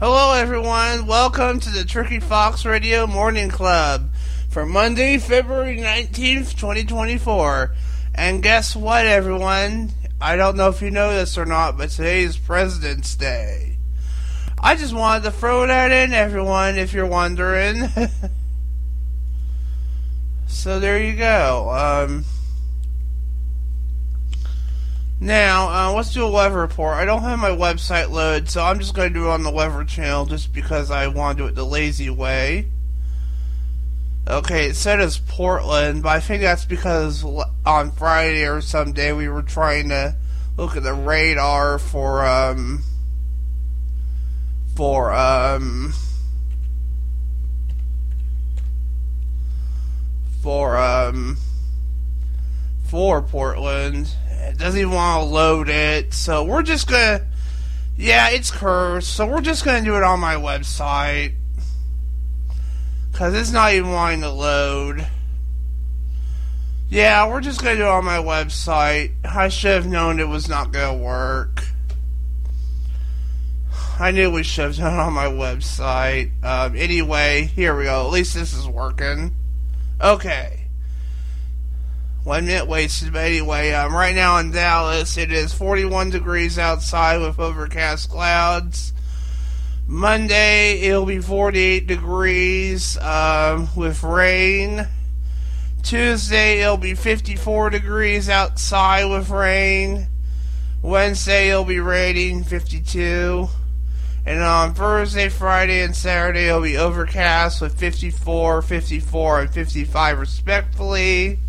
Hello, everyone. Welcome to the Tricky Fox Radio Morning Club for Monday, February 19th, 2024. And guess what, everyone? I don't know if you know this or not, but today is President's Day. I just wanted to throw that in, everyone, if you're wondering. so there you go. Um, now, uh, let's do a weather report. I don't have my website loaded, so I'm just going to do it on the weather channel just because I want to do it the lazy way. Okay, it said it's Portland, but I think that's because on Friday or some day we were trying to look at the radar for, um, for, um, for, um, for Portland, it doesn't even want to load it. So we're just gonna, yeah, it's cursed. So we're just gonna do it on my website because it's not even wanting to load. Yeah, we're just gonna do it on my website. I should have known it was not gonna work. I knew we should have done it on my website. Um, anyway, here we go. At least this is working. Okay. One minute wasted, but anyway, um, right now in Dallas, it is 41 degrees outside with overcast clouds. Monday, it'll be 48 degrees um, with rain. Tuesday, it'll be 54 degrees outside with rain. Wednesday, it'll be raining 52. And on Thursday, Friday, and Saturday, it'll be overcast with 54, 54, and 55 respectfully.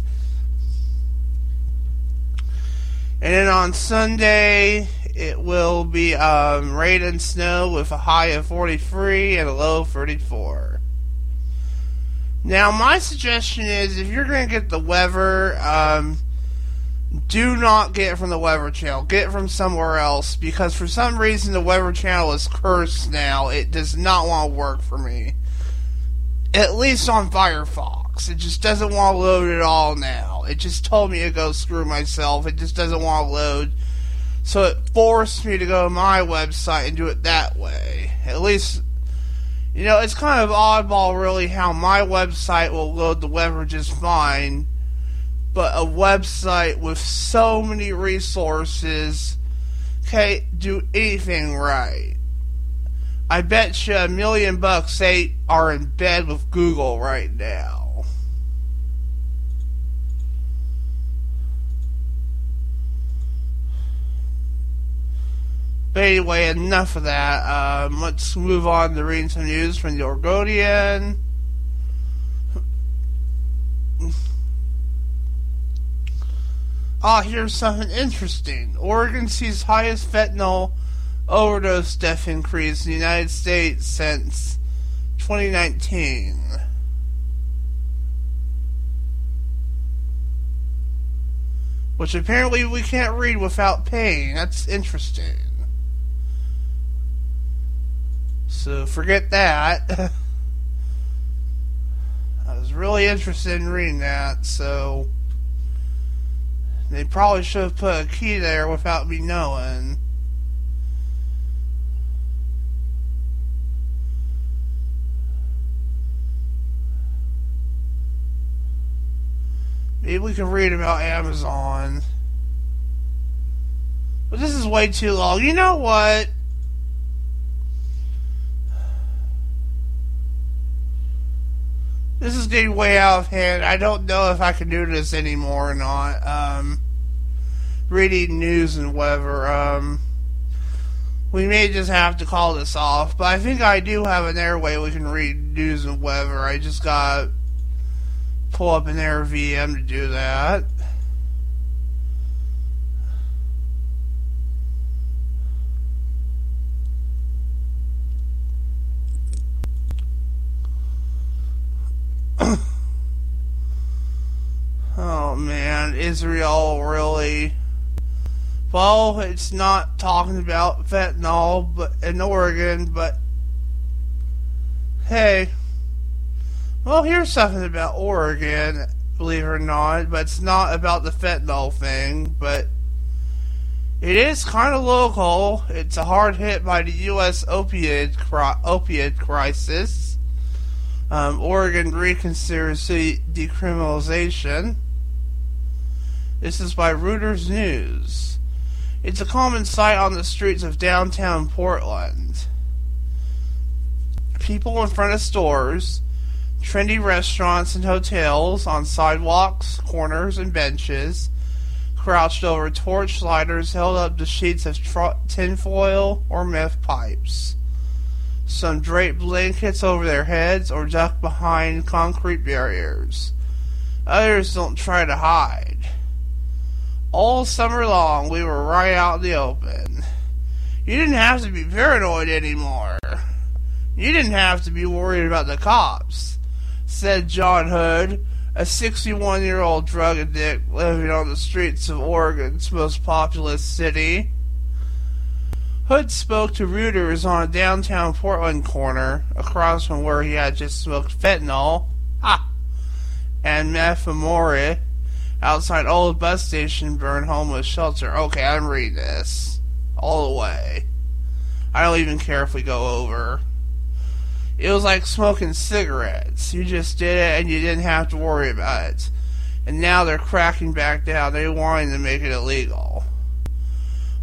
And then on Sunday, it will be um, rain and snow with a high of 43 and a low of 34. Now, my suggestion is if you're going to get the weather, um, do not get it from the Weather Channel. Get it from somewhere else because for some reason the Weather Channel is cursed now. It does not want to work for me. At least on Firefox. It just doesn't want to load at all now. It just told me to go screw myself. It just doesn't want to load. So it forced me to go to my website and do it that way. At least, you know, it's kind of oddball, really, how my website will load the weather just fine, but a website with so many resources can't do anything right. I bet you a million bucks they are in bed with Google right now. But anyway, enough of that. Um, let's move on to reading some news from the Oregonian. Ah, here's something interesting. Oregon sees highest fentanyl overdose death increase in the United States since 2019. Which apparently we can't read without pain. That's interesting. So forget that. I was really interested in reading that, so they probably should have put a key there without me knowing. Maybe we can read about Amazon. But this is way too long. You know what? This is getting way out of hand. I don't know if I can do this anymore or not. Um, reading news and whatever. Um, we may just have to call this off, but I think I do have an airway we can read news and weather. I just got pull up an Air VM to do that. oh man, Israel really. Well, it's not talking about fentanyl, but in Oregon, but hey, well, here's something about Oregon, believe it or not, but it's not about the fentanyl thing, but It is kind of local. It's a hard hit by the U.S. opiate cri- opioid crisis. Um, Oregon reconsiders decriminalization. This is by Reuters News. It's a common sight on the streets of downtown Portland. People in front of stores, trendy restaurants and hotels, on sidewalks, corners, and benches crouched over torch lighters held up to sheets of tinfoil or meth pipes. Some draped blankets over their heads or ducked behind concrete barriers. Others don't try to hide. All summer long, we were right out in the open. You didn't have to be paranoid anymore. You didn't have to be worried about the cops, said John Hood, a 61 year old drug addict living on the streets of Oregon's most populous city. Hood spoke to Reuters on a downtown Portland corner, across from where he had just smoked fentanyl, ha, and methamore, outside old bus station burned homeless shelter. Okay, I'm reading this all the way. I don't even care if we go over. It was like smoking cigarettes. You just did it and you didn't have to worry about it. And now they're cracking back down. They're wanting to make it illegal.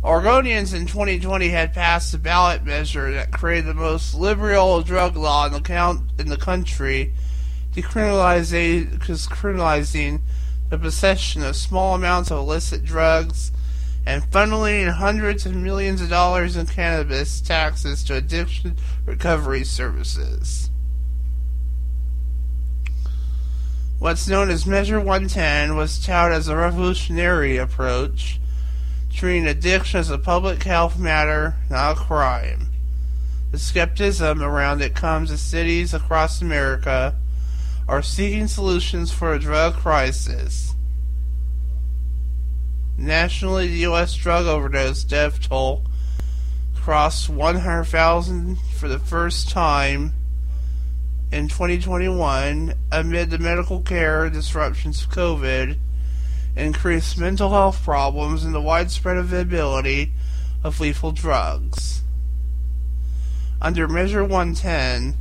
Oregonians in 2020 had passed a ballot measure that created the most liberal drug law in the, count, in the country, decriminalizing the possession of small amounts of illicit drugs and funneling hundreds of millions of dollars in cannabis taxes to addiction recovery services. What's known as Measure 110 was touted as a revolutionary approach, treating addiction as a public health matter, not a crime. The skepticism around it comes as cities across America are seeking solutions for a drug crisis Nationally, the U.S. drug overdose death toll crossed 100,000 for the first time in 2021 amid the medical care disruptions of COVID, increased mental health problems, and the widespread availability of lethal drugs. Under Measure 110,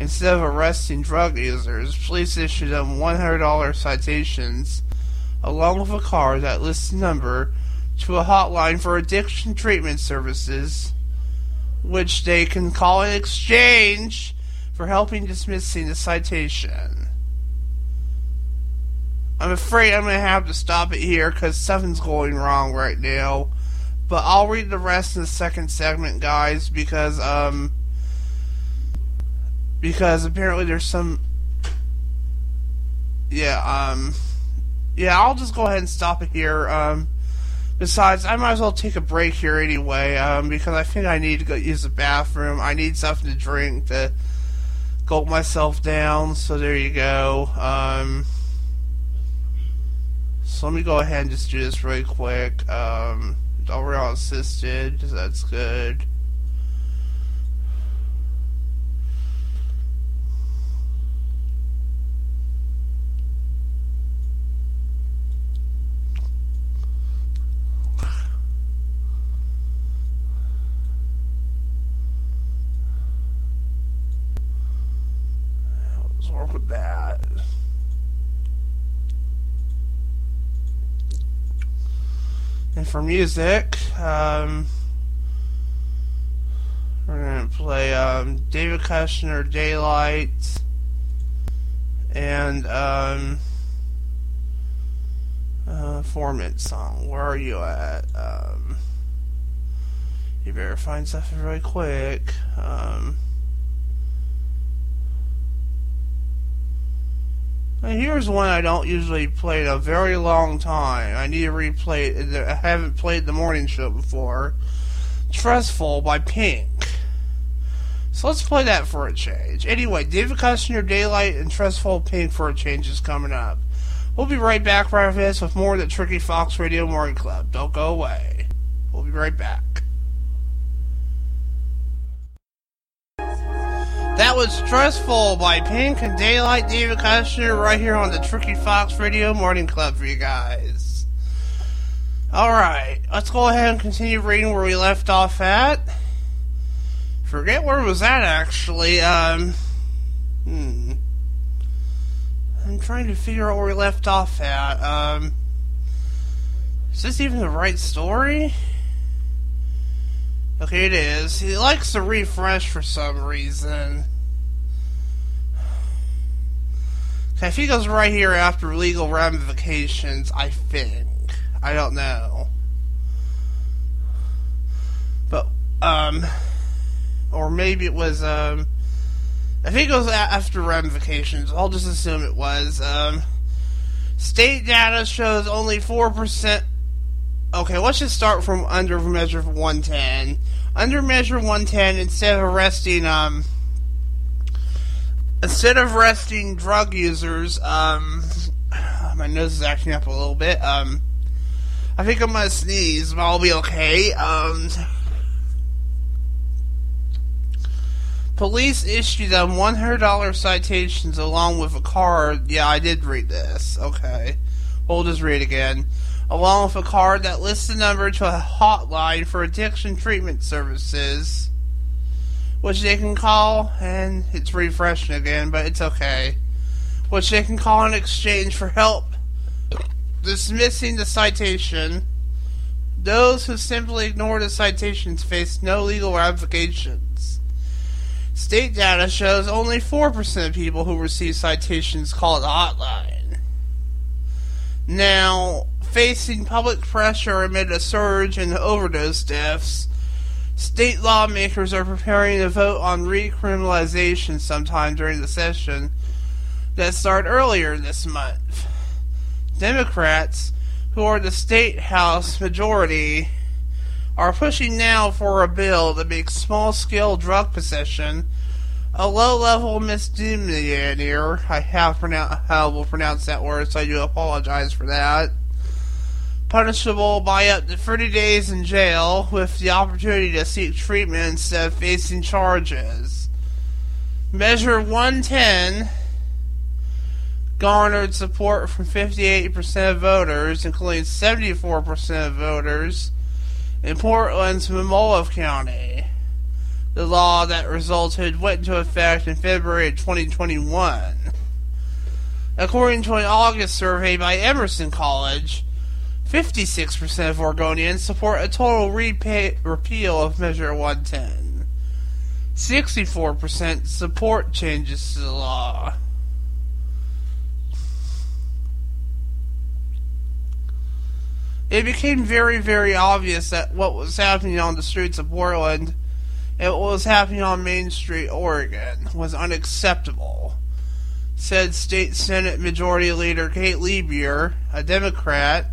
instead of arresting drug users, police issued them $100 citations along with a card that lists the number to a hotline for addiction treatment services, which they can call in exchange for helping dismissing the citation. I'm afraid I'm going to have to stop it here because something's going wrong right now. But I'll read the rest in the second segment, guys, because, um, because apparently there's some, yeah, um, yeah, I'll just go ahead and stop it here. Um, besides, I might as well take a break here anyway, um, because I think I need to go use the bathroom. I need something to drink to gulp myself down. So there you go. Um, so let me go ahead and just do this really quick. Um, all assisted. That's good. with that. And for music, um, we're gonna play um, David Kushner, "Daylight," and um, uh, song. Where are you at? Um, you better find something really quick. Um, And here's one I don't usually play in a very long time. I need to replay it. I haven't played the morning show before. Trustfall by Pink. So let's play that for a change. Anyway, David Kushner, Daylight, and Trustfall Pink for a change is coming up. We'll be right back right after this with more of the Tricky Fox Radio Morning Club. Don't go away. We'll be right back. That was Stressful by Pink and Daylight David Kushner right here on the Tricky Fox Radio Morning Club for you guys. Alright, let's go ahead and continue reading where we left off at. Forget where was that actually. Um, hmm. I'm trying to figure out where we left off at. Um, is this even the right story? Okay, it is. He likes to refresh for some reason. I think it goes right here after legal ramifications, I think. I don't know. But, um, or maybe it was, um, I think it was after ramifications. I'll just assume it was. Um, state data shows only 4%. Okay, let's just start from under measure 110. Under measure 110, instead of arresting, um, instead of arresting drug users, um, my nose is acting up a little bit, um, I think I'm gonna sneeze, but I'll be okay. Um, police issued them $100 citations along with a card. Yeah, I did read this. Okay. We'll just read again. Along with a card that lists the number to a hotline for addiction treatment services, which they can call, and it's refreshing again, but it's okay. Which they can call in exchange for help dismissing the citation. Those who simply ignore the citations face no legal ramifications. State data shows only 4% of people who receive citations call the hotline. Now, facing public pressure amid a surge in overdose deaths, state lawmakers are preparing to vote on recriminalization sometime during the session that started earlier this month. Democrats, who are the state house majority, are pushing now for a bill that makes small scale drug possession a low level misdemeanor. I have pronounced how will pronounce that word, so I do apologize for that. Punishable by up to 30 days in jail with the opportunity to seek treatment instead of facing charges. Measure 110 garnered support from 58% of voters, including 74% of voters in Portland's Mammoth County. The law that resulted went into effect in February of 2021. According to an August survey by Emerson College, 56% of Oregonians support a total repeal of Measure 110. 64% support changes to the law. it became very, very obvious that what was happening on the streets of Portland and what was happening on Main Street, Oregon, was unacceptable, said State Senate Majority Leader Kate Lieber, a Democrat,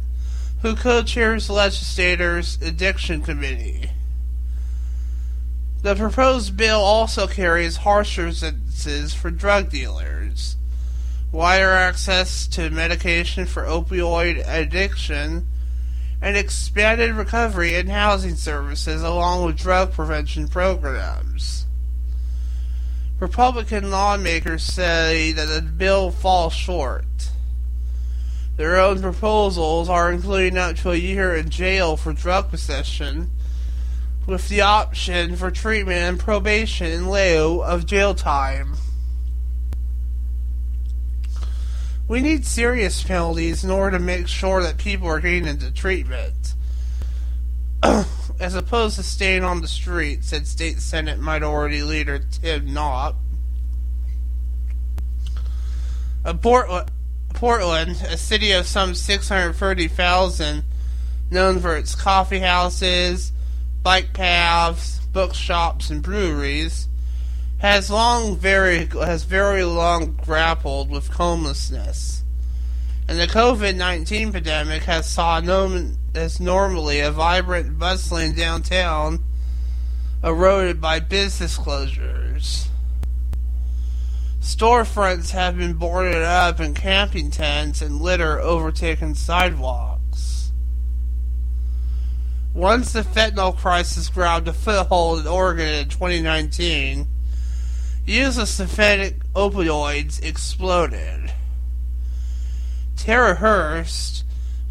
who co chairs the legislator's Addiction Committee. The proposed bill also carries harsher sentences for drug dealers, wider access to medication for opioid addiction and expanded recovery and housing services along with drug prevention programs. Republican lawmakers say that the bill falls short. Their own proposals are including up to a year in jail for drug possession, with the option for treatment and probation in lieu of jail time. We need serious penalties in order to make sure that people are getting into treatment. As opposed to staying on the street, said State Senate Minority Leader Tim Knopp. Portland, Portland, a city of some 630,000, known for its coffee houses, bike paths, bookshops, and breweries, has long very has very long grappled with homelessness, and the COVID nineteen pandemic has saw as normally a vibrant, bustling downtown eroded by business closures. Storefronts have been boarded up and camping tents and litter overtaken sidewalks. Once the fentanyl crisis grabbed a foothold in Oregon in 2019, use of synthetic opioids exploded. Tera Hurst,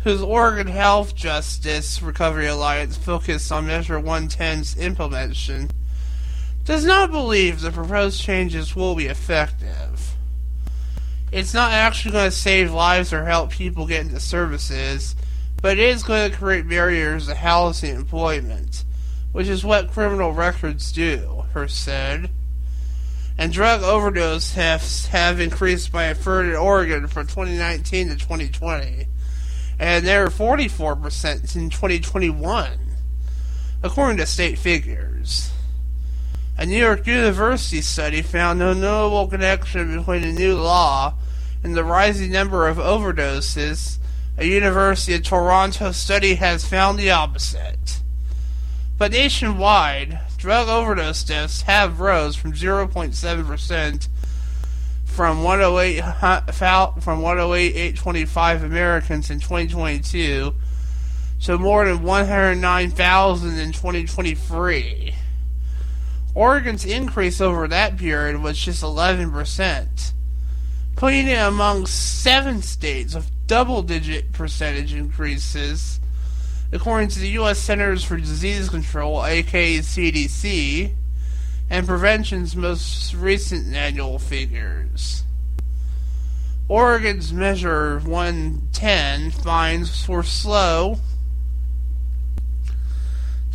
whose Oregon Health Justice Recovery Alliance focused on Measure 110's implementation, does not believe the proposed changes will be effective. It's not actually going to save lives or help people get into services, but it is going to create barriers to housing and employment, which is what criminal records do, Hurst said. And drug overdose deaths have increased by a third in Oregon from 2019 to 2020, and they're 44% in 2021, according to state figures. A New York University study found no notable connection between the new law and the rising number of overdoses. A University of Toronto study has found the opposite. But nationwide, drug overdose deaths have rose from 0.7% from 108 from 108,825 Americans in 2022 to more than 109,000 in 2023. Oregon's increase over that period was just 11%, putting it among seven states with double digit percentage increases, according to the U.S. Centers for Disease Control, aka CDC, and Prevention's most recent annual figures. Oregon's Measure 110 finds were slow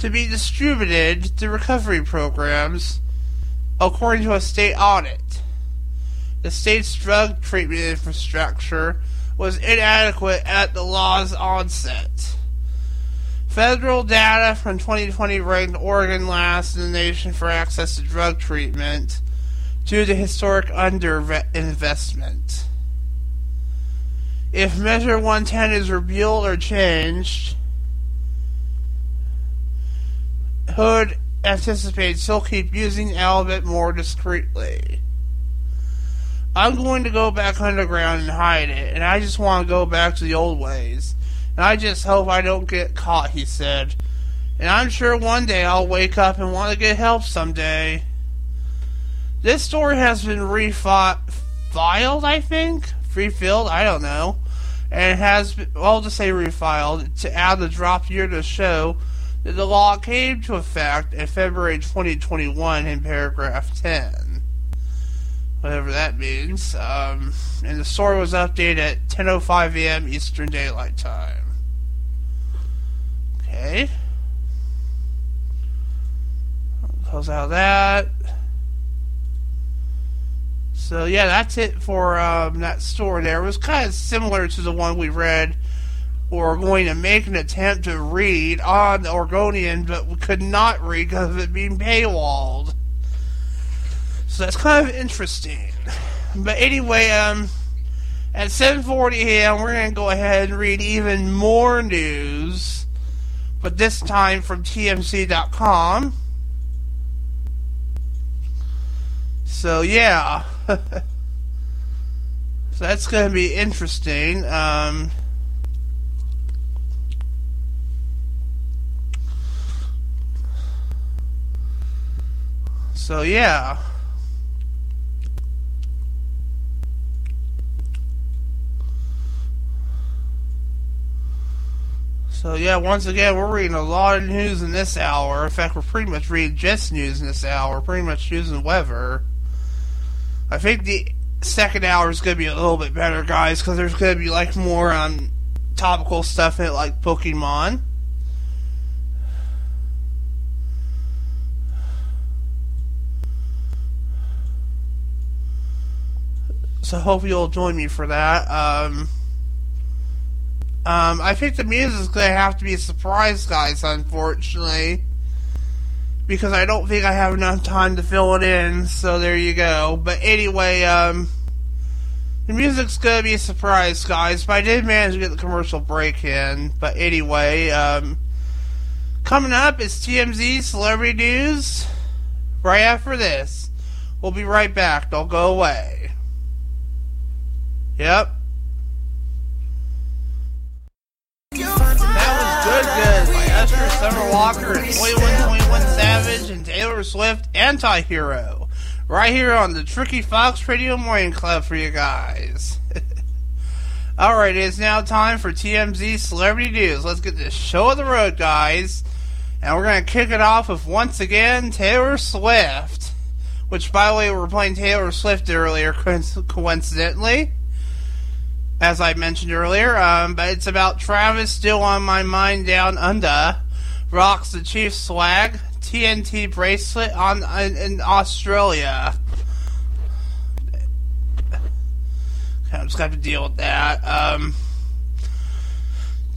to be distributed to recovery programs, according to a state audit. The state's drug treatment infrastructure was inadequate at the law's onset. Federal data from 2020 ranked Oregon last in the nation for access to drug treatment due to historic underinvestment. If Measure 110 is repealed or changed, Hood anticipates he'll keep using alphabet more discreetly. I'm going to go back underground and hide it, and I just want to go back to the old ways. And I just hope I don't get caught, he said. And I'm sure one day I'll wake up and want to get help someday. This story has been refiled, I think? Refilled? I don't know. And it has been, well, to say refiled, to add the drop year to show that the law came to effect in February 2021 in paragraph 10. Whatever that means. Um, and the story was updated at 10.05 a.m. Eastern Daylight Time. Okay. Close out that. So yeah, that's it for um, that story there. It was kind of similar to the one we read or going to make an attempt to read on the Oregonian, but could not read because of it being paywalled. So that's kind of interesting. But anyway, um, at 7:40 a.m., we're gonna go ahead and read even more news, but this time from TMZ.com. So yeah, so that's gonna be interesting. Um, So yeah. So yeah, once again, we're reading a lot of news in this hour. In fact, we're pretty much reading just news in this hour, pretty much news and weather. I think the second hour is going to be a little bit better, guys, because there's going to be like more um, topical stuff in it, like Pokemon. So hope you'll join me for that. Um, um, I think the music's gonna have to be a surprise, guys, unfortunately. Because I don't think I have enough time to fill it in, so there you go. But anyway, um, the music's gonna be a surprise, guys, but I did manage to get the commercial break in. But anyway, um, coming up is TMZ Celebrity News right after this. We'll be right back. Don't go away. Yep. That was good, good by Usher, Summer Walker, and 2121 Savage, and Taylor Swift, Anti-Hero. Right here on the Tricky Fox Radio Morning Club for you guys. Alright, it is now time for TMZ Celebrity News. Let's get this show on the road, guys. And we're going to kick it off with once again Taylor Swift. Which, by the way, we were playing Taylor Swift earlier, coincidentally. As I mentioned earlier. Um, but it's about Travis still on my mind down under. Rocks the Chief swag. TNT bracelet on in, in Australia. I'm just gonna have to deal with that. Um,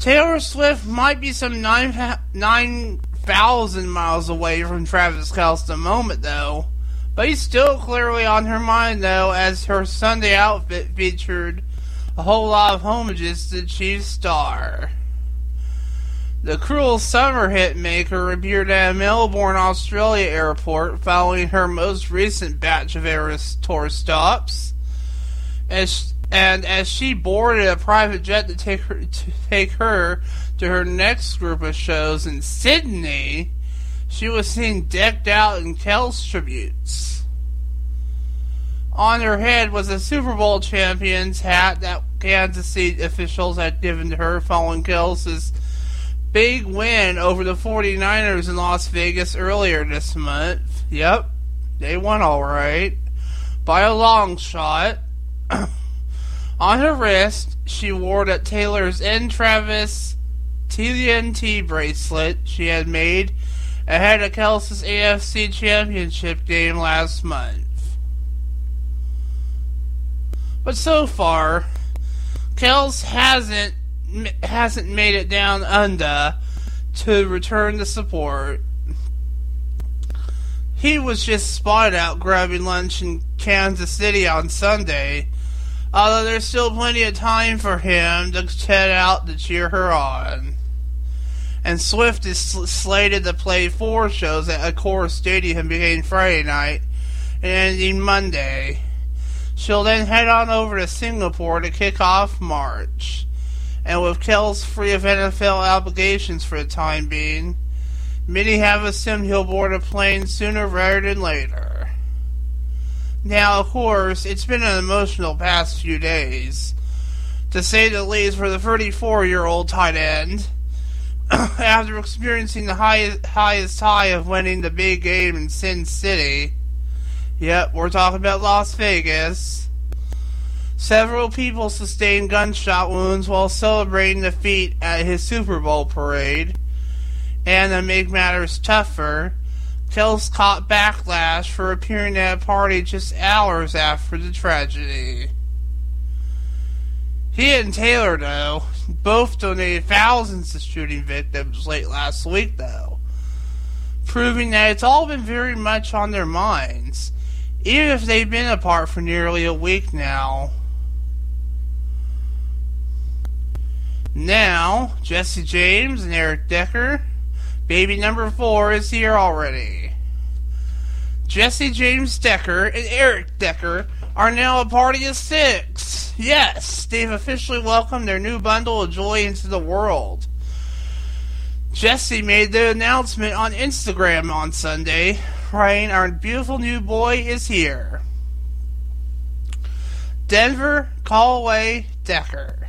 Taylor Swift might be some nine nine thousand miles away from Travis Kelce at the moment, though. But he's still clearly on her mind, though, as her Sunday outfit featured a whole lot of homages to the Chief Star. The Cruel Summer hit maker appeared at a Melbourne, Australia airport following her most recent batch of Eras tour stops. As and as she boarded a private jet to take her to take her to her next group of shows in Sydney, she was seen decked out in Kelce tributes. On her head was a Super Bowl champion's hat that Kansas City officials had given to her following Kelce's big win over the 49ers in Las Vegas earlier this month. Yep, they won alright. By a long shot. On her wrist, she wore that Taylor's N. Travis TNT bracelet she had made ahead of Kelce's AFC Championship game last month. But so far, Kels hasn't hasn't made it down under to return the support. He was just spotted out grabbing lunch in Kansas City on Sunday although there's still plenty of time for him to head out to cheer her on. And Swift is slated to play four shows at Accor Stadium beginning Friday night and ending Monday. She'll then head on over to Singapore to kick off March. And with Kells free of NFL obligations for the time being, many have assumed he'll board a plane sooner rather than later. Now, of course, it's been an emotional past few days, to say the least, for the 34 year old tight end. After experiencing the highest, highest high of winning the big game in Sin City, yep, we're talking about Las Vegas. Several people sustained gunshot wounds while celebrating the feat at his Super Bowl parade. And to make matters tougher, Kelce caught backlash for appearing at a party just hours after the tragedy. He and Taylor, though, both donated thousands to shooting victims late last week, though, proving that it's all been very much on their minds, even if they've been apart for nearly a week now. Now, Jessie James and Eric Decker Baby number four is here already. Jessie James Decker and Eric Decker are now a party of six. Yes, they've officially welcomed their new bundle of joy into the world. Jessie made the announcement on Instagram on Sunday, writing, Our beautiful new boy is here. Denver Callaway Decker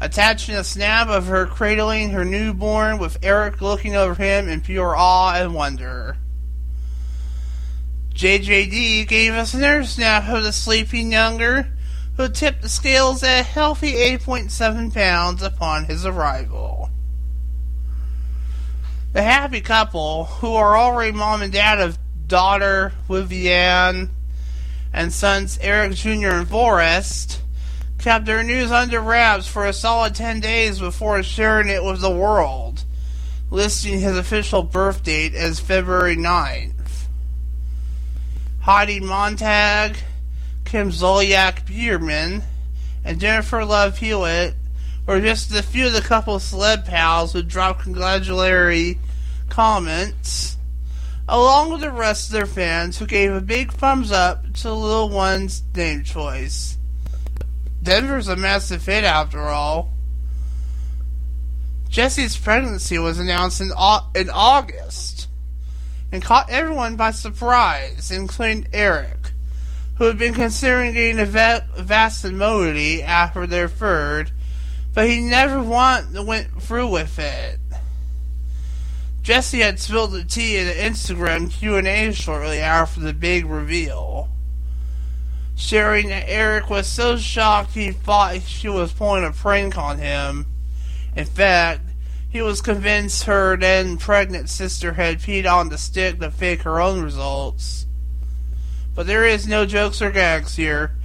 attaching a snap of her cradling her newborn with Eric looking over him in pure awe and wonder. JJD gave us another snap of the sleeping younger, who tipped the scales at a healthy 8.7 pounds upon his arrival. The happy couple, who are already mom and dad of daughter Vivian and sons Eric Jr. and Forrest, kept their news under wraps for a solid 10 days before sharing it with the world, listing his official birth date as February 9th. Heidi Montag, Kim Zolciak Biermann, and Jennifer Love Hewitt were just a few of the couple's celeb pals who dropped congratulatory comments, along with the rest of their fans who gave a big thumbs up to the little one's name choice. Denver's a massive hit after all. Jessie's pregnancy was announced in, in August and caught everyone by surprise, including Eric, who had been considering getting a va- Moody after their third but he never want, went through with it. Jessie had spilled the tea in an Instagram Q&A shortly after the big reveal, sharing that Eric was so shocked he thought she was pulling a prank on him. In fact, he was convinced her then pregnant sister had peed on the stick to fake her own results. But there is no jokes or gags here.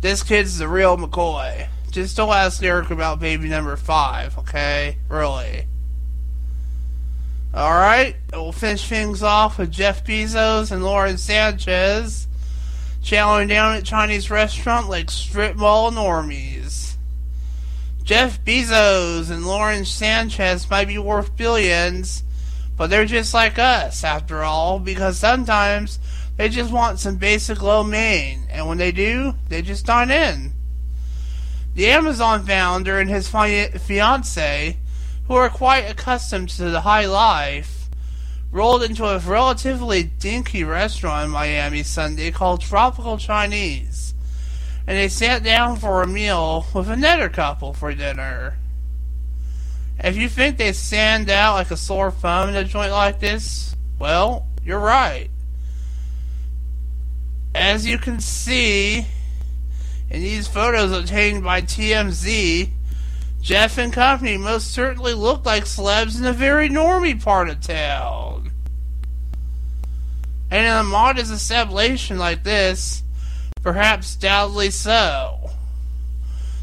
This kid's the real McCoy. Just don't ask Eric about baby number five, okay? Really. Alright, we'll finish things off with Jeff Bezos and Lauren Sanchez chowing down at Chinese restaurant like strip mall normies. Jeff Bezos and Lauren Sanchez might be worth billions, but they're just like us, after all, because sometimes they just want some basic lo mein, and when they do, they just dine in. The Amazon founder and his fiance who are quite accustomed to the high life, rolled into a relatively dinky restaurant in Miami Sunday called Tropical Chinese, and they sat down for a meal with another couple for dinner. If you think they stand out like a sore thumb in a joint like this, well, you're right. As you can see in these photos obtained by TMZ, Jeff and company most certainly look like celebs in a very normy part of town. And in a modest establishment like this, perhaps doubtly so.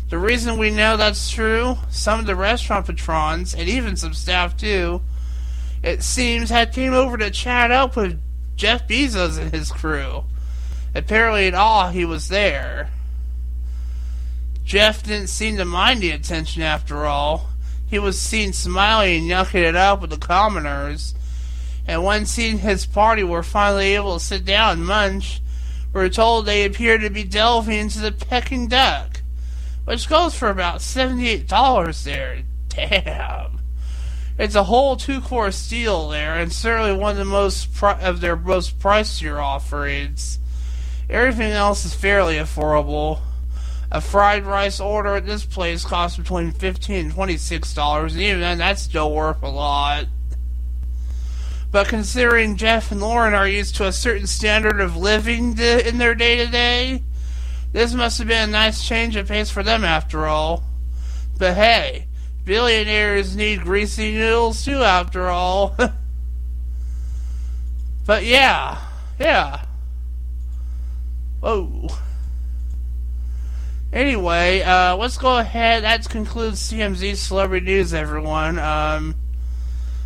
The reason we know that's true, some of the restaurant patrons, and even some staff too, it seems had came over to chat up with Jeff Bezos and his crew. Apparently at all he was there. Jeff didn't seem to mind the attention after all. He was seen smiling and yucking it up with the commoners. And when seeing his party were finally able to sit down and munch, we were told they appeared to be delving into the Peking duck, which goes for about $78 there. Damn. It's a whole two-course deal there, and certainly one of the most pri- of their most pricier offerings. Everything else is fairly affordable. A fried rice order at this place costs between fifteen and twenty-six dollars, and even then, that's still worth a lot. But considering Jeff and Lauren are used to a certain standard of living in their day to day, this must have been a nice change of pace for them after all. But hey, billionaires need greasy noodles too, after all. but yeah, yeah. Whoa. Anyway, uh, let's go ahead. That concludes TMZ celebrity news, everyone. Um,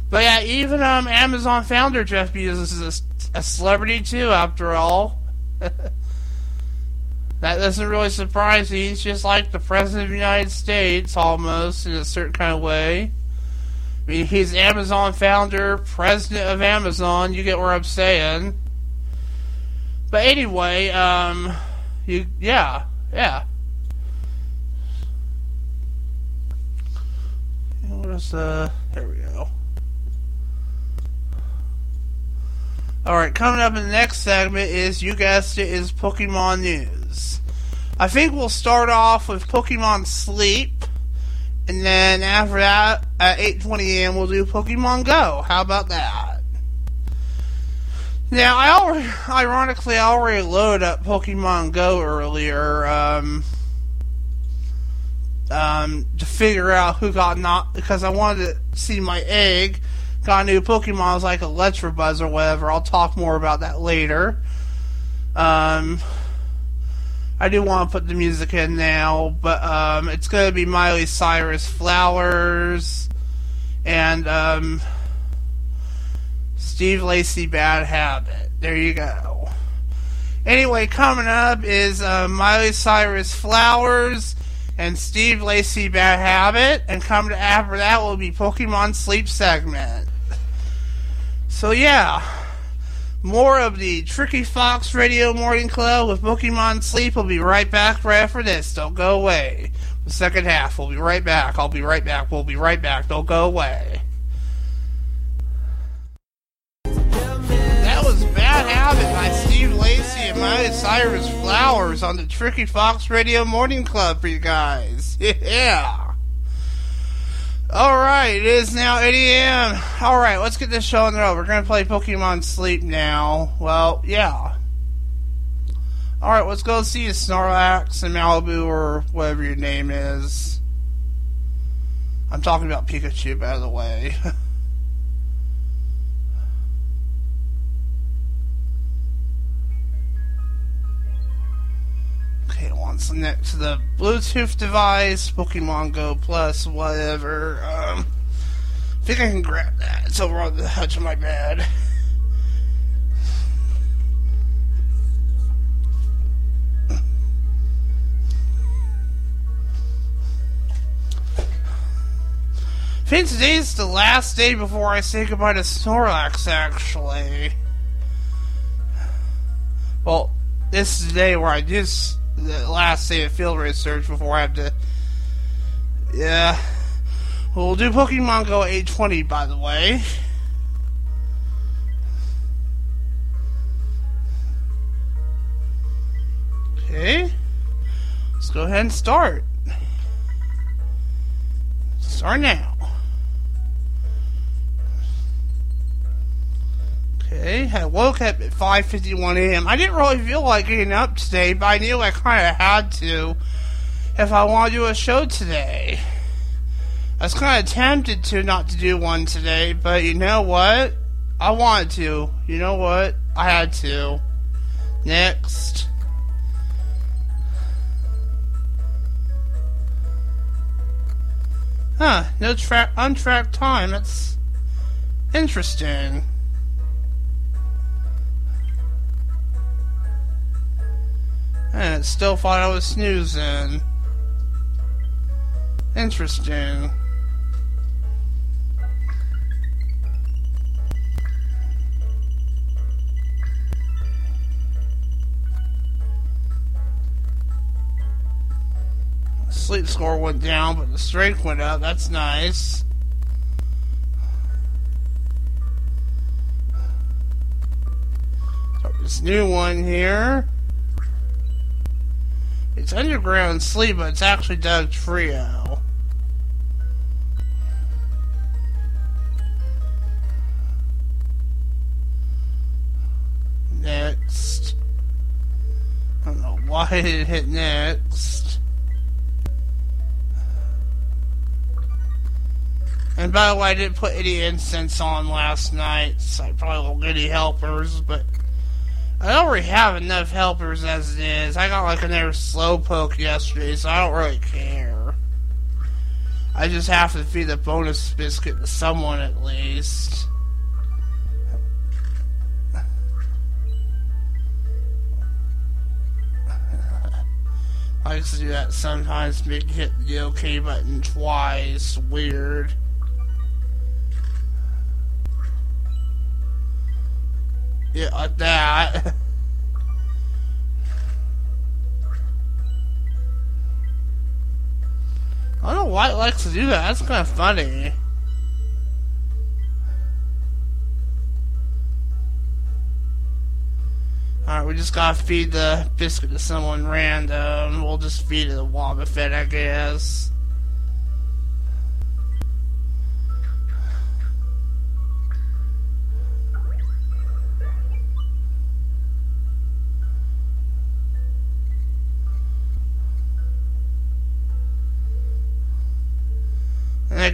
but yeah, even um, Amazon founder Jeff Bezos is a, a celebrity too, after all. that doesn't really surprise me. He's just like the president of the United States, almost in a certain kind of way. I mean, he's Amazon founder, president of Amazon. You get what I'm saying. But anyway, um, you yeah, yeah. Where's uh? There we go. Alright, coming up in the next segment is, you guessed it, is Pokemon News. I think we'll start off with Pokemon Sleep, and then after that, at 8.20 a.m., we'll do Pokemon Go. How about that? Now, I already, ironically, I already loaded up Pokemon Go earlier, um, um, to figure out who got not because I wanted to see my egg got a new Pokemon. Was like Electabuzz or whatever. I'll talk more about that later. Um, I do want to put the music in now, but um, it's going to be Miley Cyrus Flowers and um, Steve Lacy Bad Habit. There you go. Anyway, coming up is uh, Miley Cyrus Flowers and Steve Lacy Bad Habit, and coming after that will be Pokemon Sleep segment. So yeah, more of the Tricky Fox Radio Morning Club with Pokemon Sleep. will be right back right after this. Don't go away. The second half, we'll be right back. I'll be right back. We'll be right back. Don't go away. That was Bad Habit by Lacy and Miley Cyrus Flowers on the Tricky Fox Radio Morning Club for you guys. Yeah. Alright, it is now 8 a.m. Alright, let's get this show on the road. We're gonna play Pokemon Sleep now. Well, yeah. Alright, let's go see Snorlax in Malibu or whatever your name is. I'm talking about Pikachu, by the way. okay, once next to the Bluetooth device, Pokemon Go Plus, whatever. Um, I think I can grab that. It's over on the edge of my bed. I think today's the last day before I say goodbye to Snorlax, actually. Well, this is the day where I do the last day of field research before I have to. Yeah. We'll do Pokemon Go 820, by the way. Okay. Let's go ahead and start. Start now. Okay, I woke up at 5:51 a.m. I didn't really feel like getting up today, but I knew I kind of had to if I want to do a show today. I was kind of tempted to not to do one today, but you know what? I wanted to. You know what? I had to. Next. Huh, no track untracked time. That's interesting. And it still thought I was snoozing. Interesting. Sleep score went down, but the strength went up. That's nice. this new one here. It's underground sleep, but it's actually Dugtrio. Next. I don't know why it hit next. And by the way, I didn't put any incense on last night, so I probably won't get any helpers, but I already have enough helpers as it is. I got like another slowpoke yesterday, so I don't really care. I just have to feed the bonus biscuit to someone at least. I used to do that sometimes, make hit the OK button twice. Weird. Yeah, like that. I don't know why it likes to do that. That's kind of funny. Alright, we just gotta feed the biscuit to someone random. We'll just feed it a Wobbuffet, I guess.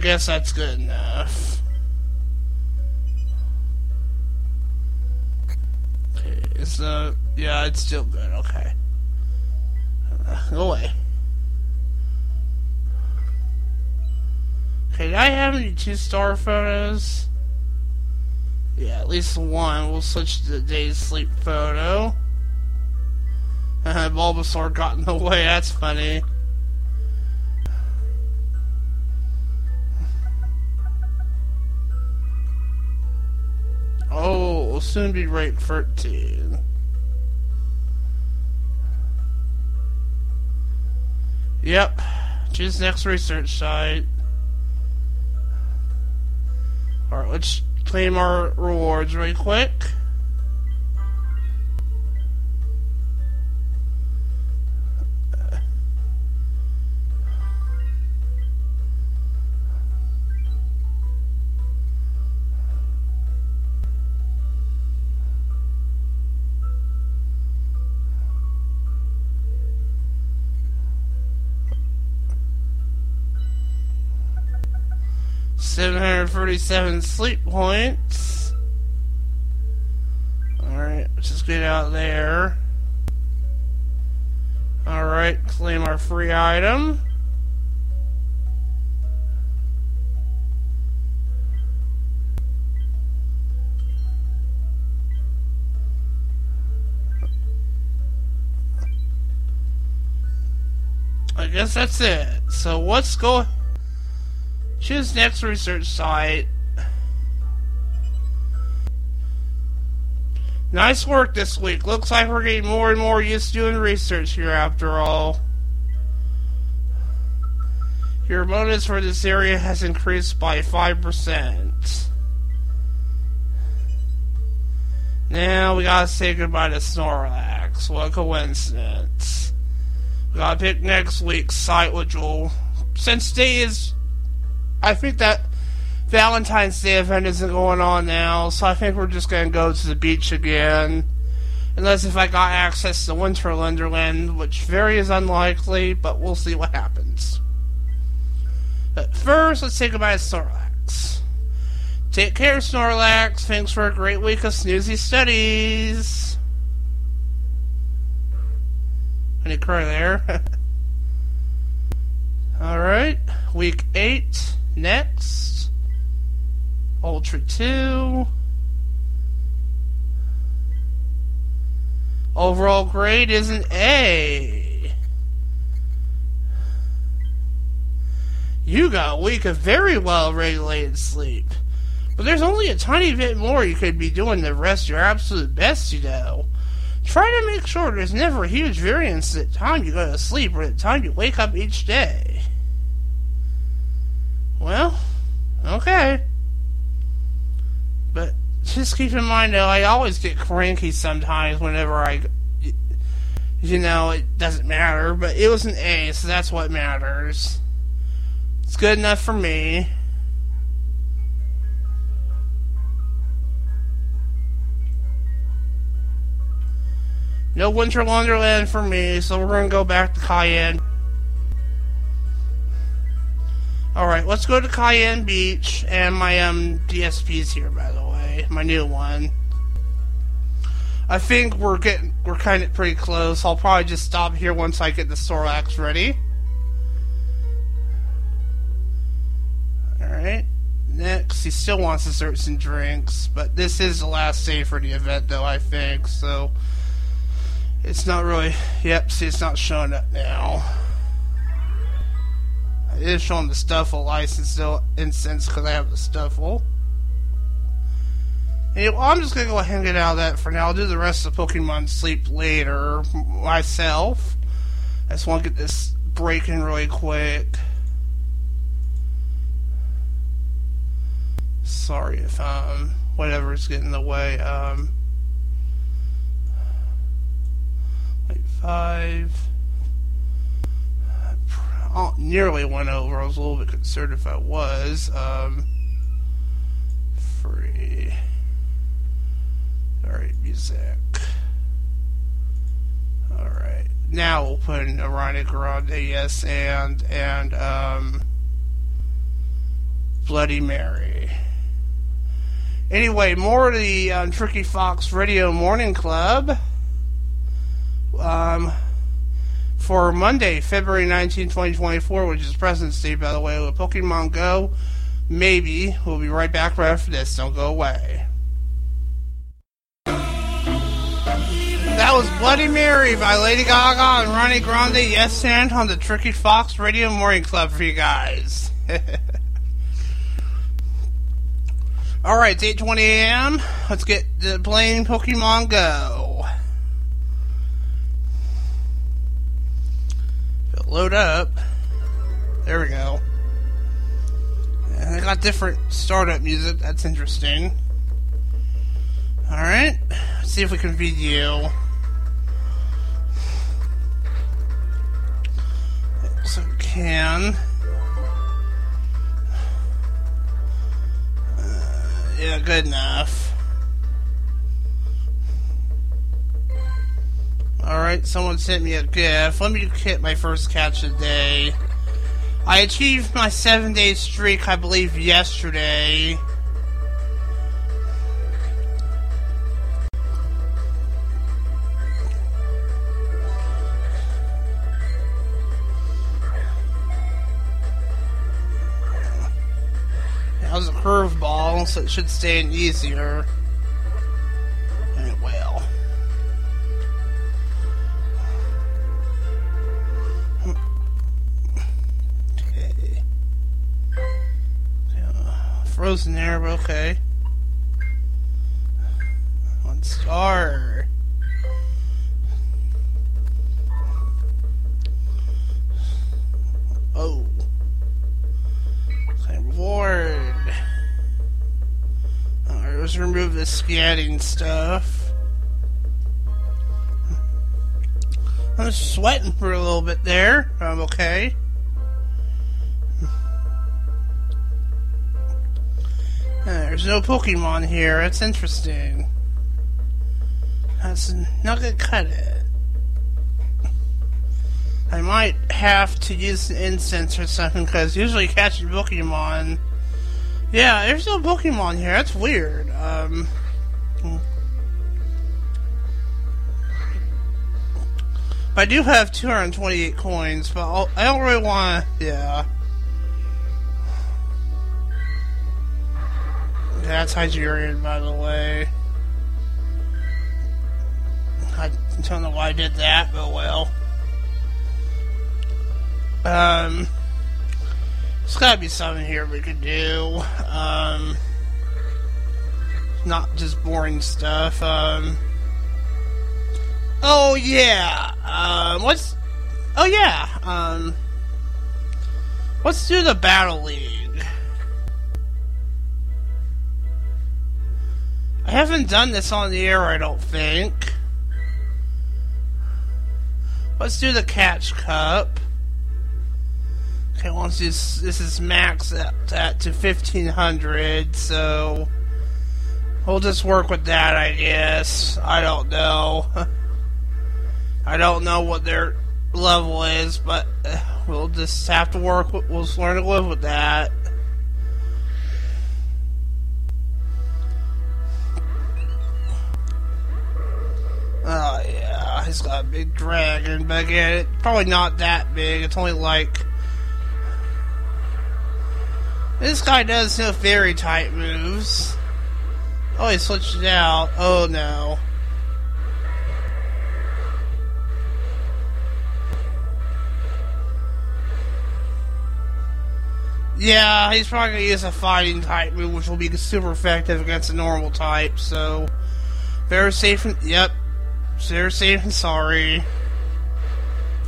Guess that's good enough. Okay, it's so, yeah, it's still good, okay. Uh, go away. Okay, did I have any two-star photos? Yeah, at least one. We'll switch to the day's sleep photo. Bulbasaur got in the way, that's funny. Soon be rate 13. Yep. Choose next research site. Alright, let's claim our rewards really quick. 737 sleep points. Alright, let's just get out there. Alright, claim our free item. I guess that's it. So what's going... Choose next research site. Nice work this week. Looks like we're getting more and more used to doing research here after all. Your bonus for this area has increased by 5%. Now we gotta say goodbye to Snorlax. What a coincidence. We gotta pick next week's site, which will. Since today is. I think that Valentine's Day event isn't going on now, so I think we're just gonna go to the beach again. Unless if I got access to Winter Wonderland, which very is unlikely, but we'll see what happens. But first, let's say goodbye to Snorlax. Take care, Snorlax. Thanks for a great week of snoozy studies. Any cry there? Alright, week 8, next. Ultra 2. Overall grade is an A. You got a week of very well regulated sleep. But there's only a tiny bit more you could be doing to rest your absolute best, you know. Try to make sure there's never a huge variance at the time you go to sleep or the time you wake up each day. Well, okay. But just keep in mind though, I always get cranky sometimes whenever I. You know, it doesn't matter, but it was an A, so that's what matters. It's good enough for me. No Winter Wonderland for me, so we're gonna go back to Cyan. Alright, let's go to Cyan Beach, and my um DSP's here, by the way, my new one. I think we're getting, we're kind of pretty close. I'll probably just stop here once I get the Sorax ready. Alright. Next, he still wants desserts and drinks, but this is the last day for the event, though, I think, so... It's not really. Yep, see, it's not showing up now. It is showing the Stufful license still instance because I have the Stufful. Anyway, I'm just gonna go ahead and get out of that for now. I'll do the rest of Pokemon Sleep later myself. I just want to get this breaking really quick. Sorry if um whatever's getting in the way. Um. five. Oh, nearly went over. I was a little bit concerned if I was. Um, free. Alright, music. Alright. Now we'll put in Ariana Grande, yes, and, and, um, Bloody Mary. Anyway, more of the um, Tricky Fox Radio Morning Club um, for Monday, February 19, 2024, which is President's Day, by the way, with Pokemon Go. Maybe. We'll be right back right after this. Don't go away. That was Bloody Mary by Lady Gaga and Ronnie Grande, Yes and on the Tricky Fox Radio Morning Club for you guys. Alright, it's 8.20 a.m. Let's get to playing Pokemon Go. Load up. There we go. And I got different startup music. That's interesting. Alright. See if we can you. So can. Uh, yeah, good enough. Alright, someone sent me a gift. Let me get my first catch of the day. I achieved my seven day streak, I believe, yesterday. That was a curveball, so it should stay in easier. Frozen air, but okay. One star. Oh. Reward. Alright, let's remove the scanning stuff. I was sweating for a little bit there. I'm okay. There's no Pokemon here. That's interesting. That's not gonna cut it. I might have to use an instance or something because usually catching Pokemon. Yeah, there's no Pokemon here. That's weird. Um. I do have 228 coins, but I'll, I do not really want to. Yeah. That's Hydrarian, by the way. I don't know why I did that, but well. Um, there's gotta be something here we could do. Um, not just boring stuff. Um, oh yeah. Um, what's? Oh yeah. Um, let's do the battle league. I haven't done this on the air, I don't think. Let's do the catch cup. Okay, once this this is max at, at to fifteen hundred, so we'll just work with that, I guess. I don't know. I don't know what their level is, but uh, we'll just have to work. We'll just learn to live with that. He's got a big dragon, but again, it's probably not that big. It's only like this guy does no fairy type moves. Oh, he switched it out. Oh no. Yeah, he's probably gonna use a fighting type move, which will be super effective against a normal type, so. Very safe and. Yep, safe and sorry.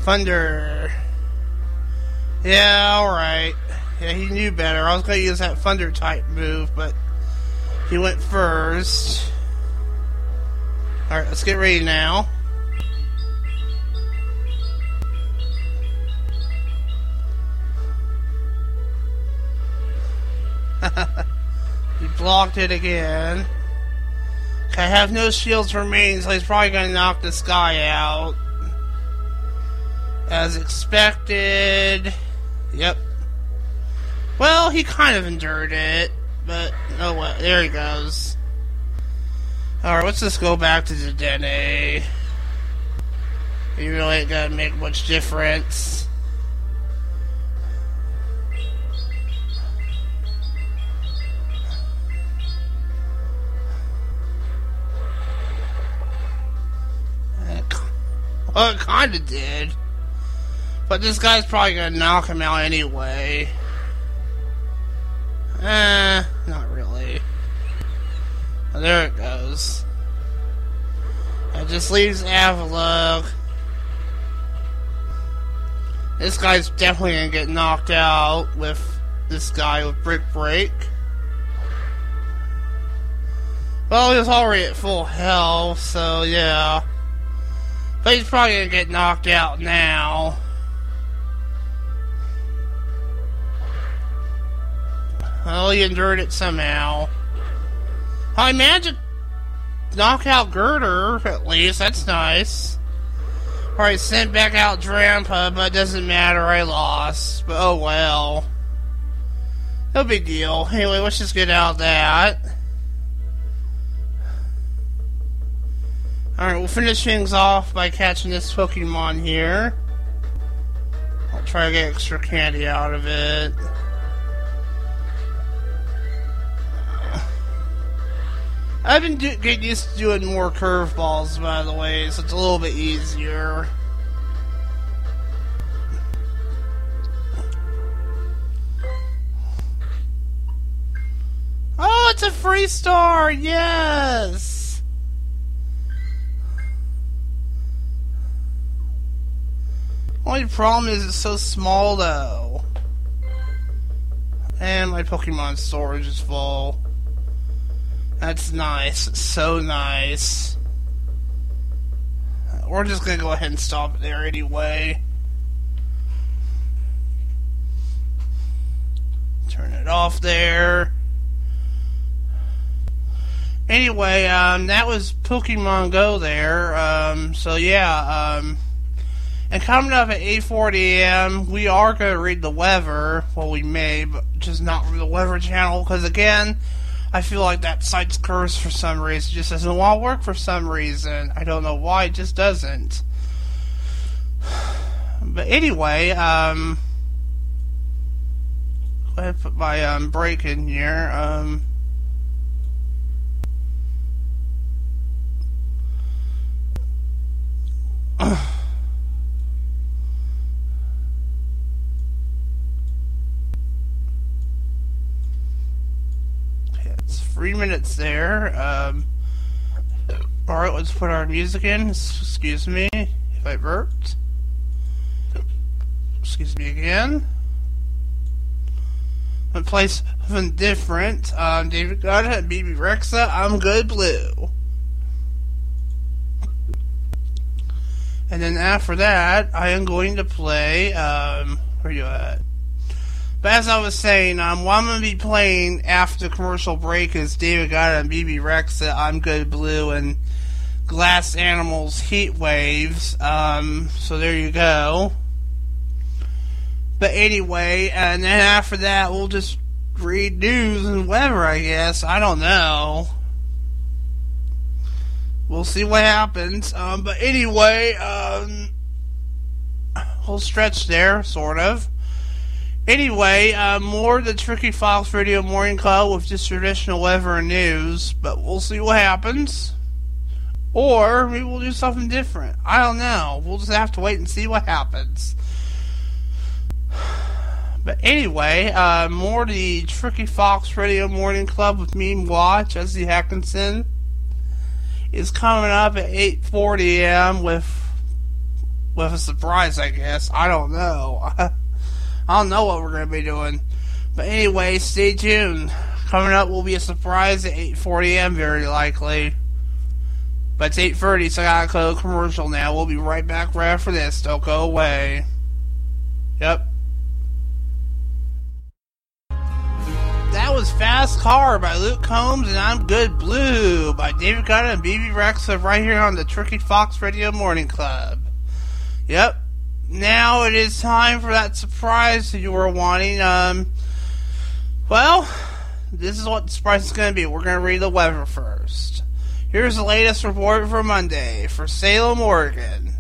Thunder. Yeah, alright. Yeah, he knew better. I was going to use that Thunder type move, but he went first. Alright, let's get ready now. he blocked it again. I have no shields remaining, so he's probably to knock this guy out. As expected. Yep. Well, he kind of endured it, but oh well. There he goes. Alright, let's just go back to the Dene. He really ain't gonna make much difference. Well, it kinda did. But this guy's probably gonna knock him out anyway. Eh, not really. Oh, there it goes. It just leaves Avalugg. This guy's definitely gonna get knocked out with this guy with Brick Break. Well, he's already at full health, so yeah. But he's probably gonna get knocked out now. Well, he endured it somehow. I to knock out Gurdurr, at least. That's nice. Alright, sent back out Drampa, but it doesn't matter, I lost. But oh well. No big deal. Anyway, let's just get out of that. Alright, we'll finish things off by catching this Pokemon here. I'll try to get extra candy out of it. I've been getting used to doing more curveballs, by the way, so it's a little bit easier. Oh, it's a free star! Yes! Only problem is it's so small, though. And my Pokemon storage is full. That's nice. So nice. We're just gonna go ahead and stop there anyway. Turn it off there. Anyway, um, that was Pokemon Go there. Um, so yeah, um, and coming up at 8:40 a.m., we are going to read the weather. Well, we may, but just not from the weather channel because again, I feel like that site's cursed for some reason. It just doesn't want to work for some reason. I don't know why. It just doesn't. But anyway, um, go ahead and put my um, break in here. Um. three minutes there. Um, Alright, let's put our music in. Excuse me if I burped. Excuse me again. I'm play something different. Um, David and Bebe Rexha, I'm Good Blue. And then after that, I am going to play, um, where you at? But as I was saying, um, what I'm going to be playing after commercial break is David Guetta and Bebe Rexha, I'm Good Blue, and Glass Animals Heat Waves. Um, so there you go. But anyway, and then after that, we'll just read news and weather, I guess. I don't know. We'll see what happens. Um, but anyway, um, whole stretch there, sort of. Anyway, uh, more the Tricky Fox Radio Morning Club with just traditional weather and news, but we'll see what happens. Or maybe we'll do something different. I don't know. We'll just have to wait and see what happens. But anyway, uh, more the Tricky Fox Radio Morning Club with me, Watch, Jesse Hackinson, is coming up at 8.40 a.m. with with a surprise, I guess. I don't know. I don't know what we're going to be doing. But anyway, stay tuned. Coming up will be a surprise at 8.40 a.m. very likely. But it's 8.30, so I gotta go commercial now. We'll be right back right after this. Don't go away. Yep. That was Fast Car by Luke Combs and I'm Good Blue by David Guetta and Bebe Rexha right here on the Tricky Fox Radio Morning Club. Yep. Now it is time for that surprise that you were wanting. Um, well, this is what the surprise is going to be. We're going to read the weather first. Here's the latest report for Monday for Salem, Oregon.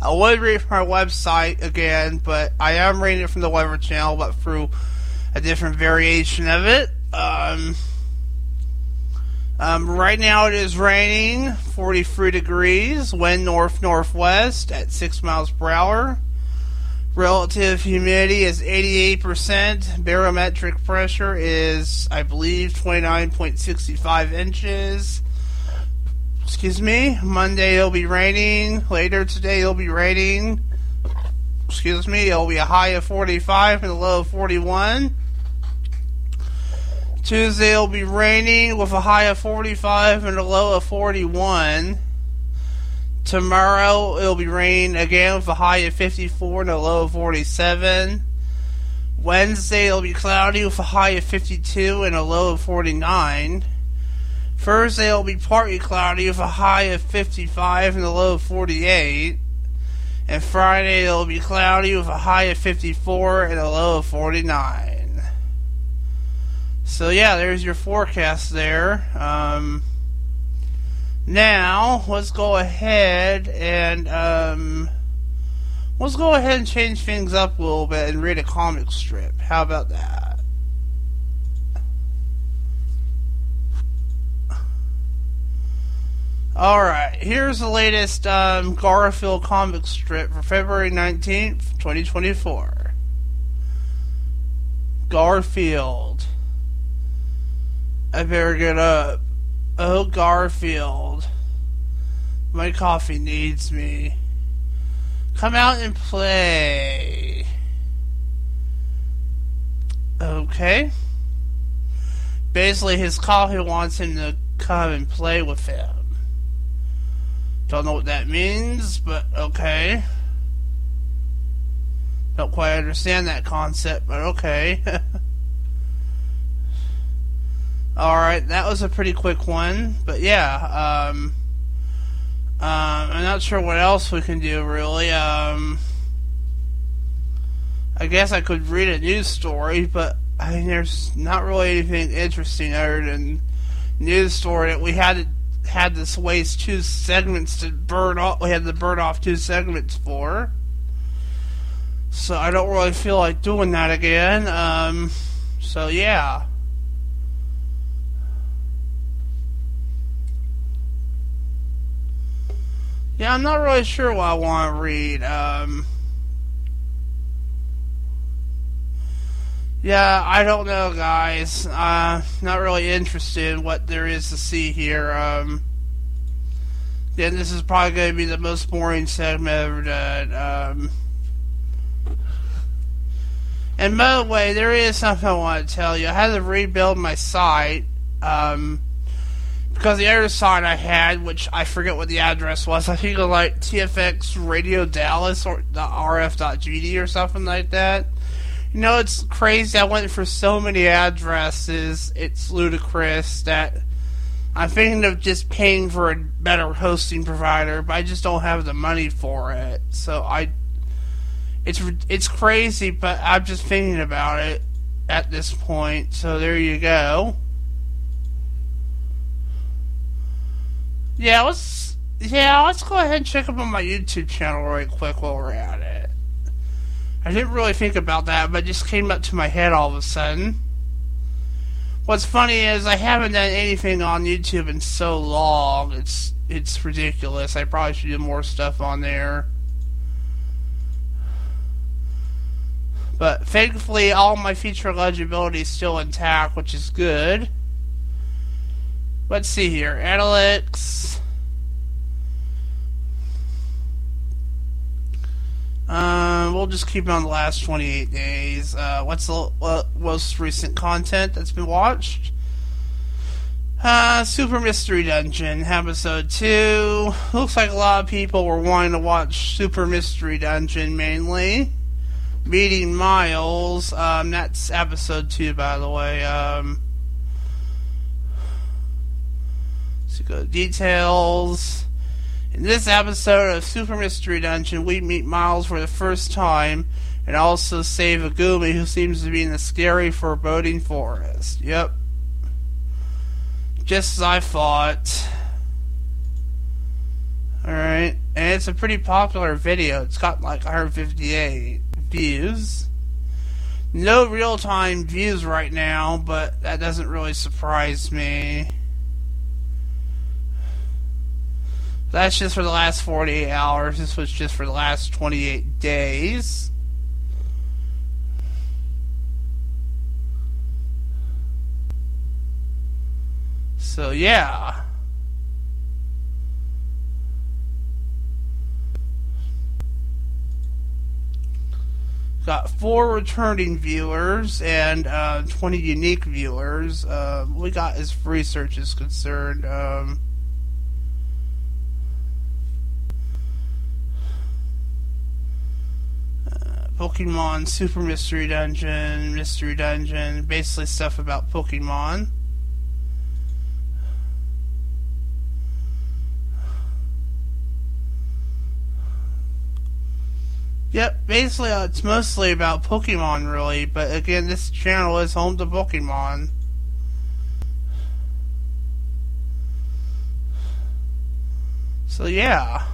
I would read from our website again, but I am reading it from the Weather Channel, but through a different variation of it. Um, um, right now it is raining, 43 degrees, wind north northwest at 6 miles per hour. Relative humidity is 88%. Barometric pressure is, I believe, 29.65 inches. Excuse me. Monday it'll be raining. Later today it'll be raining. Excuse me. It'll be a high of 45 and a low of 41. Tuesday it'll be raining with a high of 45 and a low of 41. Tomorrow it'll be raining again with a high of 54 and a low of 47. Wednesday it'll be cloudy with a high of 52 and a low of 49. Thursday it'll be partly cloudy with a high of 55 and a low of 48. And Friday it'll be cloudy with a high of 54 and a low of 49. So yeah, there's your forecast there. Um, now let's go ahead and um, let's go ahead and change things up a little bit and read a comic strip. How about that? Alright, here's the latest um, Garfield comic strip for February 19th, 2024. Garfield. I better get up. Oh, Garfield. My coffee needs me. Come out and play. Okay. Basically, his coffee wants him to come and play with him. Don't know what that means, but okay. Don't quite understand that concept, but okay. Alright, that was a pretty quick one, but yeah, um, um, I'm not sure what else we can do really. Um, I guess I could read a news story, but I mean, there's not really anything interesting other than news story that we had to had this waste two segments to burn off. We had to burn off two segments for. So I don't really feel like doing that again. Um, so yeah. Yeah, I'm not really sure what I want to read. Um, Yeah, I don't know, guys. Uh, not really interested in what there is to see here. Um, then this is probably going to be the most boring segment ever done. Um, and by the way, there is something I want to tell you. I had to rebuild my site. Um, because the other site I had, which I forget what the address was, I think it was like TFX Radio Dallas or the RF.GD or something like that you know, it's crazy. I went for so many addresses. It's ludicrous that I'm thinking of just paying for a better hosting provider, but I just don't have the money for it. So I, it's it's crazy, but I'm just thinking about it at this point. So there you go. Yeah, let's yeah, let's go ahead and check up on my YouTube channel right quick while we're at it. I didn't really think about that, but it just came up to my head all of a sudden. What's funny is I haven't done anything on YouTube in so long. It's it's ridiculous. I probably should do more stuff on there. But thankfully, all my feature legibility is still intact, which is good. Let's see here. Analytics. Uh, we'll just keep it on the last 28 days. Uh, what's the uh, most recent content that's been watched? Uh, Super Mystery Dungeon, episode 2. Looks like a lot of people were wanting to watch Super Mystery Dungeon mainly. Meeting Miles, um, that's episode 2, by the way. Um, let's go details. In this episode of Super Mystery Dungeon, we meet Miles for the first time and also save Agumi, who seems to be in a scary, foreboding forest. Yep. Just as I thought. Alright. And it's a pretty popular video. It's got like 158 views. No real time views right now, but that doesn't really surprise me. That's just for the last 48 hours. This was just for the last 28 days. So, yeah. Got four returning viewers and uh, 20 unique viewers. Uh, we got as research is concerned. Um, Pokemon Super Mystery Dungeon, Mystery Dungeon, basically stuff about Pokemon. Yep, basically uh, it's mostly about Pokemon, really. But again, this channel is home to Pokemon. So yeah.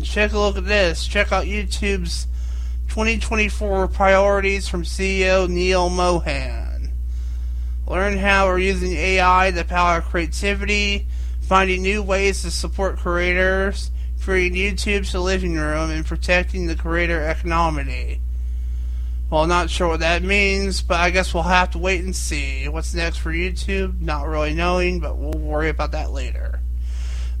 And check a look at this. Check out YouTube's 2024 priorities from CEO Neal Mohan. Learn how we're using AI to power creativity, finding new ways to support creators, creating YouTube's living room, and protecting the creator economy. Well, not sure what that means, but I guess we'll have to wait and see. What's next for YouTube? Not really knowing, but we'll worry about that later.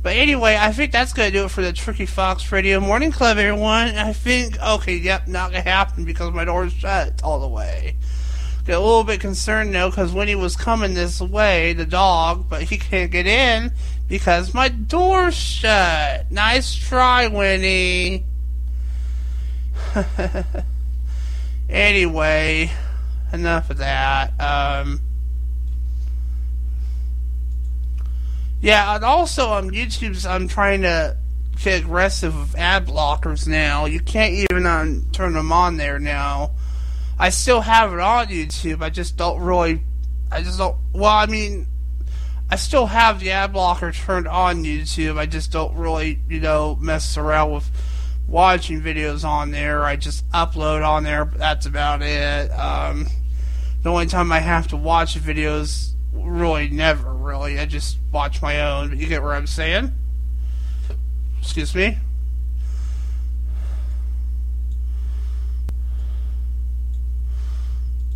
But anyway, I think that's going to do it for the Tricky Fox Radio Morning Club, everyone. I think, okay, yep, not going to happen because my door's shut all the way. Get a little bit concerned though, because when he was coming this way, the dog, but he can't get in because my door's shut. Nice try, Winnie. anyway, enough of that. Um, Yeah, and also on YouTube's, I'm trying to get aggressive with ad blockers now. You can't even um, turn them on there now. I still have it on YouTube. I just don't really. I just don't. Well, I mean, I still have the ad blocker turned on YouTube. I just don't really, you know, mess around with watching videos on there. I just upload on there, but that's about it. Um, the only time I have to watch videos really never really. I just watch my own. But you get what I'm saying? Excuse me.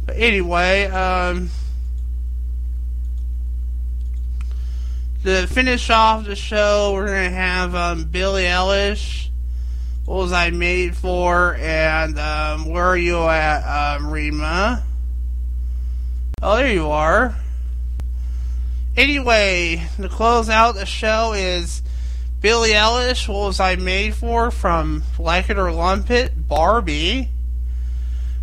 But anyway, um, to finish off the show, we're gonna have um, Billie Eilish. What was I made for? And um, where are you at, um, Rema? Oh, there you are. Anyway, to close out the show is Billie Eilish, What Was I Made For? from Like It or Lump It, Barbie.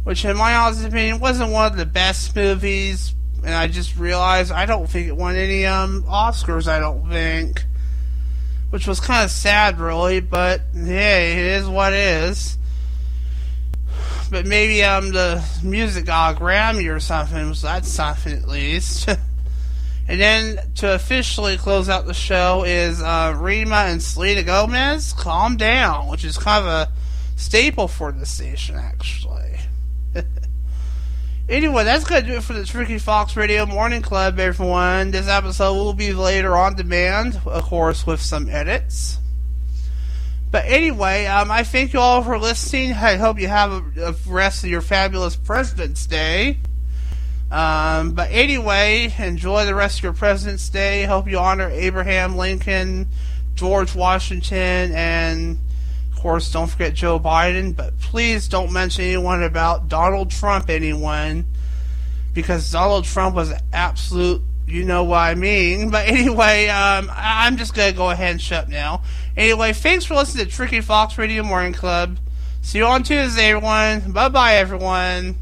Which, in my honest opinion, wasn't one of the best movies. And I just realized I don't think it won any um, Oscars, I don't think. Which was kind of sad, really, but hey, it is what it is. But maybe um the music got a Grammy or something, so that's something at least. And then to officially close out the show is uh, Rema and Selena Gomez, Calm Down, which is kind of a staple for the station, actually. anyway, that's going to do it for the Tricky Fox Radio Morning Club, everyone. This episode will be later on demand, of course, with some edits. But anyway, um, I thank you all for listening. I hope you have a, a rest of your fabulous President's Day. Um, but anyway, enjoy the rest of your President's Day. Hope you honor Abraham Lincoln, George Washington, and of course, don't forget Joe Biden. But please don't mention anyone about Donald Trump, anyone, because Donald Trump was absolute. You know what I mean. But anyway, um, I'm just gonna go ahead and shut now. Anyway, thanks for listening to Tricky Fox Radio Morning Club. See you on Tuesday, everyone. Bye bye, everyone.